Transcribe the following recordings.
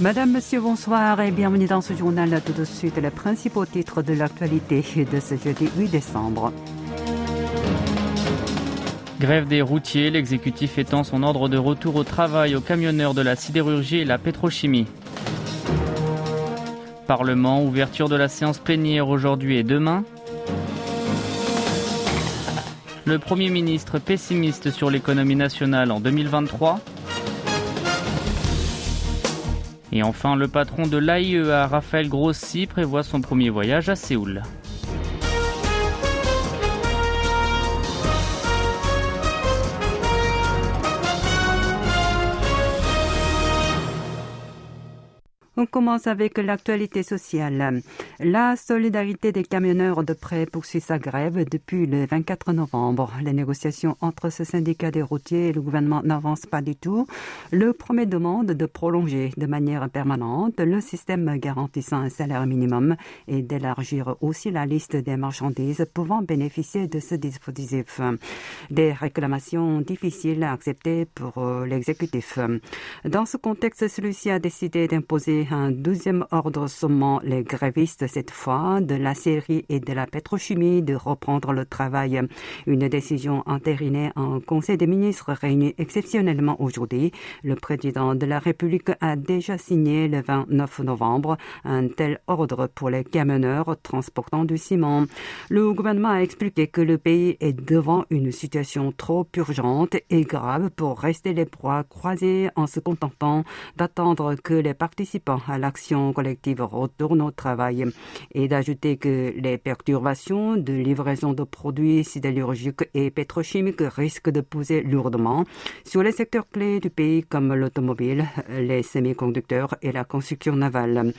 Madame, Monsieur, bonsoir et bienvenue dans ce journal. Tout de suite, les principaux titres de l'actualité de ce jeudi 8 décembre. Grève des routiers, l'exécutif étend son ordre de retour au travail aux camionneurs de la sidérurgie et la pétrochimie. Parlement, ouverture de la séance plénière aujourd'hui et demain. Le Premier ministre pessimiste sur l'économie nationale en 2023. Et enfin, le patron de l'AIEA, Raphaël Grossi, prévoit son premier voyage à Séoul. On commence avec l'actualité sociale. La solidarité des camionneurs de prêt poursuit sa grève depuis le 24 novembre. Les négociations entre ce syndicat des routiers et le gouvernement n'avancent pas du tout. Le premier demande de prolonger de manière permanente le système garantissant un salaire minimum et d'élargir aussi la liste des marchandises pouvant bénéficier de ce dispositif. Des réclamations difficiles à accepter pour euh, l'exécutif. Dans ce contexte, celui-ci a décidé d'imposer un deuxième ordre sommant les grévistes, cette fois de la série et de la pétrochimie, de reprendre le travail. Une décision entérinée en Conseil des ministres réuni exceptionnellement aujourd'hui. Le président de la République a déjà signé le 29 novembre un tel ordre pour les camionneurs transportant du ciment. Le gouvernement a expliqué que le pays est devant une situation trop urgente et grave pour rester les bras croisés en se contentant d'attendre que les participants à l'action collective retourne au travail et d'ajouter que les perturbations de livraison de produits sidérurgiques et pétrochimiques risquent de poser lourdement sur les secteurs clés du pays comme l'automobile, les semi-conducteurs et la construction navale.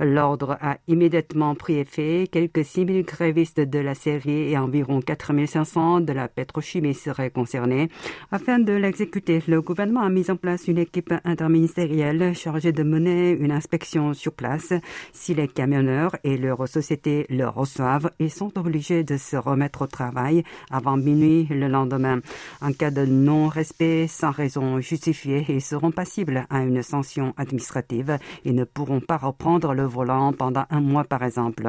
L'ordre a immédiatement pris effet. Quelques 6 000 grévistes de la série et environ 4 500 de la pétrochimie seraient concernés. Afin de l'exécuter, le gouvernement a mis en place une équipe interministérielle chargée de mener une inspection sur place. Si les camionneurs et leurs sociétés le reçoivent, ils sont obligés de se remettre au travail avant minuit le lendemain. En cas de non-respect sans raison justifiée, ils seront passibles à une sanction administrative et ne pourront pas reprendre le volant pendant un mois par exemple.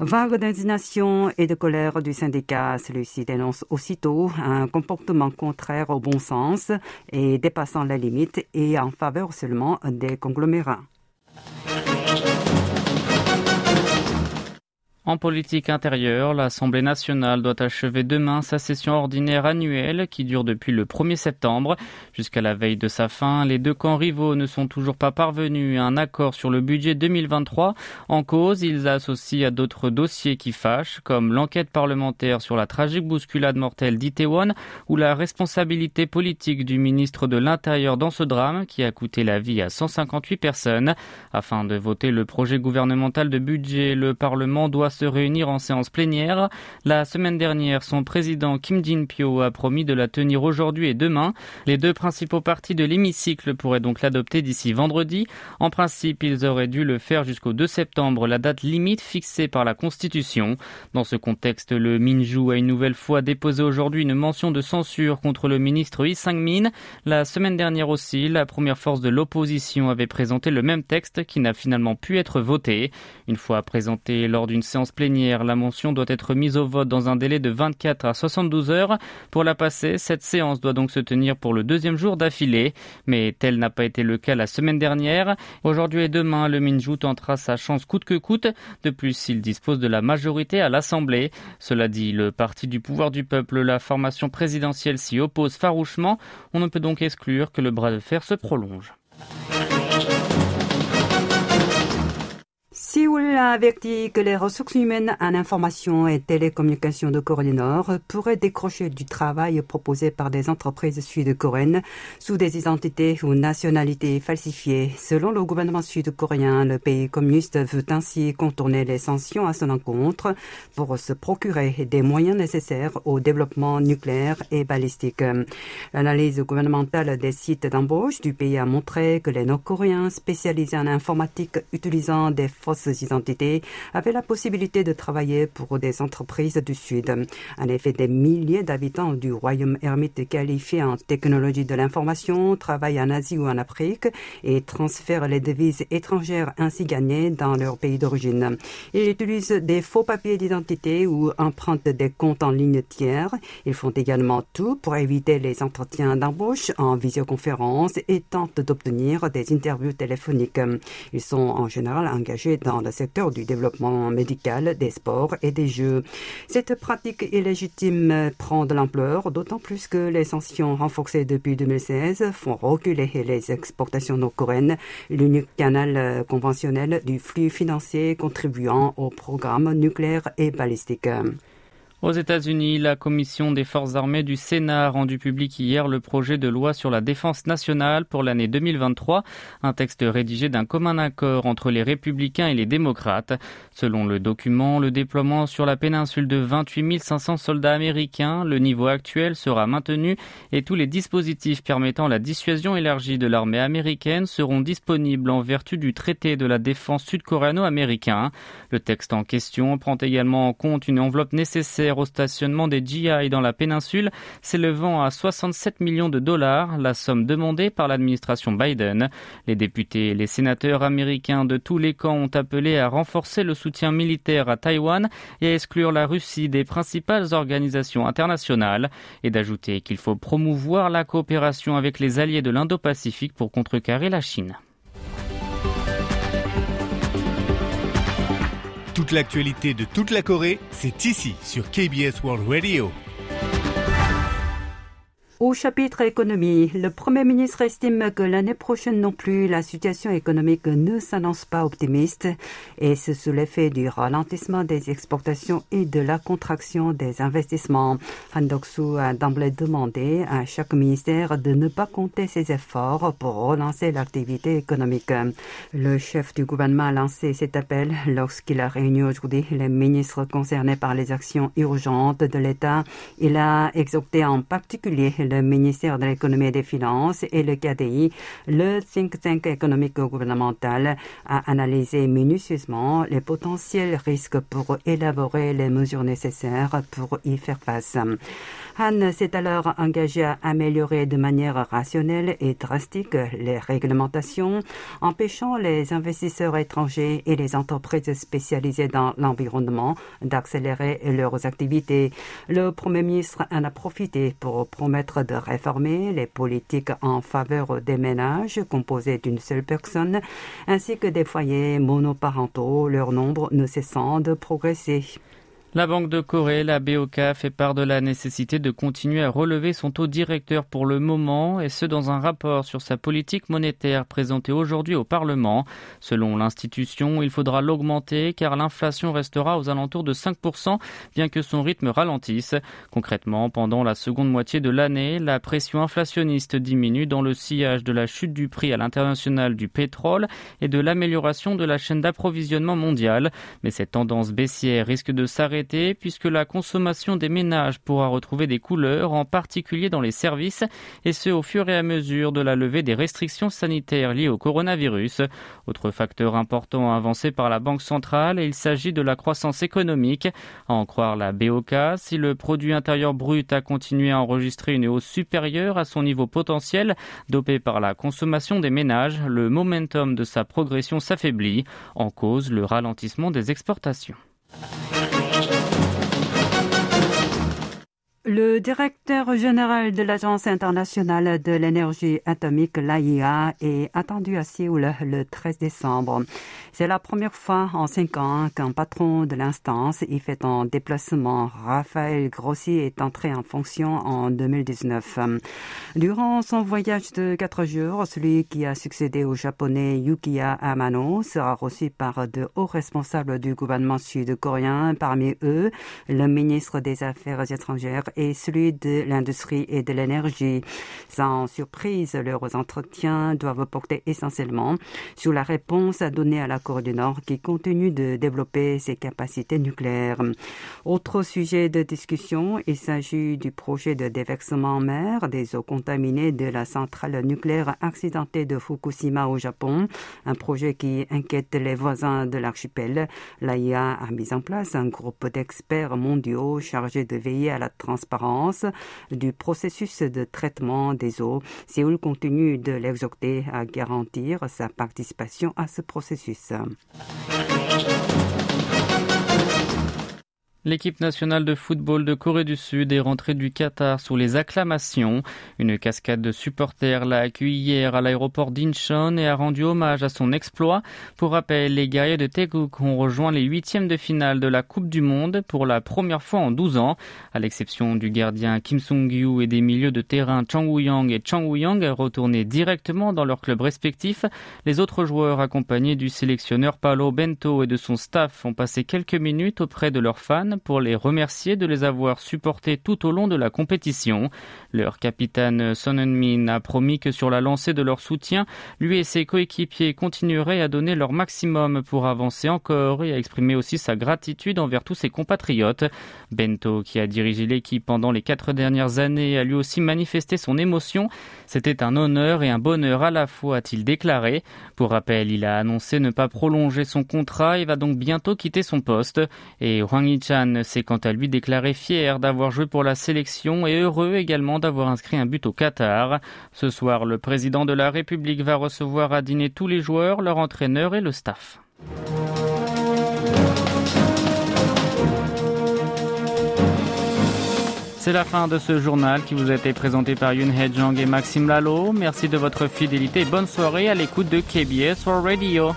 Vague d'indignation et de colère du syndicat, celui-ci dénonce aussitôt un comportement contraire au bon sens et dépassant la limite et en faveur seulement des conglomérats. Bye. En politique intérieure, l'Assemblée nationale doit achever demain sa session ordinaire annuelle qui dure depuis le 1er septembre. Jusqu'à la veille de sa fin, les deux camps rivaux ne sont toujours pas parvenus à un accord sur le budget 2023. En cause, ils associent à d'autres dossiers qui fâchent, comme l'enquête parlementaire sur la tragique bousculade mortelle d'Itaewon ou la responsabilité politique du ministre de l'Intérieur dans ce drame qui a coûté la vie à 158 personnes. Afin de voter le projet gouvernemental de budget, le Parlement doit se réunir en séance plénière. La semaine dernière, son président Kim Jin-pyo a promis de la tenir aujourd'hui et demain. Les deux principaux partis de l'hémicycle pourraient donc l'adopter d'ici vendredi. En principe, ils auraient dû le faire jusqu'au 2 septembre, la date limite fixée par la Constitution. Dans ce contexte, le Minju a une nouvelle fois déposé aujourd'hui une mention de censure contre le ministre Lee Sang-min. La semaine dernière aussi, la première force de l'opposition avait présenté le même texte qui n'a finalement pu être voté. Une fois présenté lors d'une séance plénière, la mention doit être mise au vote dans un délai de 24 à 72 heures. Pour la passer, cette séance doit donc se tenir pour le deuxième jour d'affilée, mais tel n'a pas été le cas la semaine dernière. Aujourd'hui et demain, le Minju tentera sa chance coûte que coûte. De plus, il dispose de la majorité à l'Assemblée. Cela dit, le parti du pouvoir du peuple, la formation présidentielle s'y oppose farouchement. On ne peut donc exclure que le bras de fer se prolonge. Séoul a averti que les ressources humaines en information et télécommunications de Corée du Nord pourraient décrocher du travail proposé par des entreprises sud-coréennes sous des identités ou nationalités falsifiées. Selon le gouvernement sud-coréen, le pays communiste veut ainsi contourner les sanctions à son encontre pour se procurer des moyens nécessaires au développement nucléaire et balistique. L'analyse gouvernementale des sites d'embauche du pays a montré que les Nord-Coréens spécialisés en informatique utilisant des fausses d'identité avaient la possibilité de travailler pour des entreprises du Sud. En effet, des milliers d'habitants du royaume ermite qualifiés en technologie de l'information travaillent en Asie ou en Afrique et transfèrent les devises étrangères ainsi gagnées dans leur pays d'origine. Ils utilisent des faux papiers d'identité ou empruntent des comptes en ligne tiers. Ils font également tout pour éviter les entretiens d'embauche en visioconférence et tentent d'obtenir des interviews téléphoniques. Ils sont en général engagés dans le secteur du développement médical, des sports et des jeux. Cette pratique illégitime prend de l'ampleur, d'autant plus que les sanctions renforcées depuis 2016 font reculer les exportations nord-coréennes, l'unique canal conventionnel du flux financier contribuant au programme nucléaire et balistique. Aux États-Unis, la commission des forces armées du Sénat a rendu public hier le projet de loi sur la défense nationale pour l'année 2023, un texte rédigé d'un commun accord entre les républicains et les démocrates. Selon le document, le déploiement sur la péninsule de 28 500 soldats américains, le niveau actuel sera maintenu et tous les dispositifs permettant la dissuasion élargie de l'armée américaine seront disponibles en vertu du traité de la défense sud-coréano-américain. Le texte en question prend également en compte une enveloppe nécessaire au stationnement des GI dans la péninsule, s'élevant à 67 millions de dollars, la somme demandée par l'administration Biden. Les députés et les sénateurs américains de tous les camps ont appelé à renforcer le soutien militaire à Taïwan et à exclure la Russie des principales organisations internationales et d'ajouter qu'il faut promouvoir la coopération avec les alliés de l'Indo-Pacifique pour contrecarrer la Chine. Toute l'actualité de toute la Corée, c'est ici sur KBS World Radio. Au chapitre économie, le Premier ministre estime que l'année prochaine non plus, la situation économique ne s'annonce pas optimiste et c'est sous l'effet du ralentissement des exportations et de la contraction des investissements. Han Doksu a d'emblée demandé à chaque ministère de ne pas compter ses efforts pour relancer l'activité économique. Le chef du gouvernement a lancé cet appel lorsqu'il a réuni aujourd'hui les ministres concernés par les actions urgentes de l'État. Il a exhorté en particulier le ministère de l'économie et des finances et le KDI, le think tank économique gouvernemental, a analysé minutieusement les potentiels risques pour élaborer les mesures nécessaires pour y faire face. Han s'est alors engagé à améliorer de manière rationnelle et drastique les réglementations, empêchant les investisseurs étrangers et les entreprises spécialisées dans l'environnement d'accélérer leurs activités. Le Premier ministre en a profité pour promettre de réformer les politiques en faveur des ménages composés d'une seule personne, ainsi que des foyers monoparentaux, leur nombre ne cessant de progresser. La Banque de Corée, la BOK, fait part de la nécessité de continuer à relever son taux directeur pour le moment, et ce dans un rapport sur sa politique monétaire présenté aujourd'hui au Parlement. Selon l'institution, il faudra l'augmenter car l'inflation restera aux alentours de 5%, bien que son rythme ralentisse. Concrètement, pendant la seconde moitié de l'année, la pression inflationniste diminue dans le sillage de la chute du prix à l'international du pétrole et de l'amélioration de la chaîne d'approvisionnement mondiale. Mais cette tendance baissière risque de s'arrêter puisque la consommation des ménages pourra retrouver des couleurs, en particulier dans les services, et ce au fur et à mesure de la levée des restrictions sanitaires liées au coronavirus. Autre facteur important avancé par la Banque centrale, il s'agit de la croissance économique. À en croire la BOK, si le produit intérieur brut a continué à enregistrer une hausse supérieure à son niveau potentiel, dopé par la consommation des ménages, le momentum de sa progression s'affaiblit, en cause le ralentissement des exportations. Le directeur général de l'Agence internationale de l'énergie atomique, l'AIA, est attendu à Séoul le 13 décembre. C'est la première fois en cinq ans qu'un patron de l'instance y fait un déplacement. Raphaël Grossi est entré en fonction en 2019. Durant son voyage de quatre jours, celui qui a succédé au japonais Yukiya Amano sera reçu par de hauts responsables du gouvernement sud-coréen, parmi eux le ministre des Affaires étrangères et celui de l'industrie et de l'énergie. Sans surprise, leurs entretiens doivent porter essentiellement sur la réponse à donner à la Corée du Nord qui continue de développer ses capacités nucléaires. Autre sujet de discussion, il s'agit du projet de déversement en mer des eaux contaminées de la centrale nucléaire accidentée de Fukushima au Japon, un projet qui inquiète les voisins de l'archipel. L'AIA a mis en place un groupe d'experts mondiaux chargés de veiller à la transparence du processus de traitement des eaux. Séoul continue de l'exhorter à garantir sa participation à ce processus. L'équipe nationale de football de Corée du Sud est rentrée du Qatar sous les acclamations. Une cascade de supporters l'a accueilli hier à l'aéroport d'Incheon et a rendu hommage à son exploit. Pour rappel, les guerriers de Taeguk ont rejoint les huitièmes de finale de la Coupe du Monde pour la première fois en 12 ans. À l'exception du gardien Kim Sung-gyu et des milieux de terrain Chang Woo-young et Chang Woo-young retournés directement dans leurs clubs respectifs, les autres joueurs accompagnés du sélectionneur Paolo Bento et de son staff ont passé quelques minutes auprès de leurs fans pour les remercier de les avoir supportés tout au long de la compétition. Leur capitaine Son Heung-min a promis que sur la lancée de leur soutien, lui et ses coéquipiers continueraient à donner leur maximum pour avancer encore et à exprimer aussi sa gratitude envers tous ses compatriotes. Bento, qui a dirigé l'équipe pendant les quatre dernières années, a lui aussi manifesté son émotion. C'était un honneur et un bonheur à la fois, a-t-il déclaré. Pour rappel, il a annoncé ne pas prolonger son contrat et va donc bientôt quitter son poste. Et Hwang S'est quant à lui déclaré fier d'avoir joué pour la sélection et heureux également d'avoir inscrit un but au Qatar. Ce soir, le président de la République va recevoir à dîner tous les joueurs, leur entraîneur et le staff. C'est la fin de ce journal qui vous a été présenté par Yun Jang et Maxime Lalo. Merci de votre fidélité et bonne soirée à l'écoute de KBS World Radio.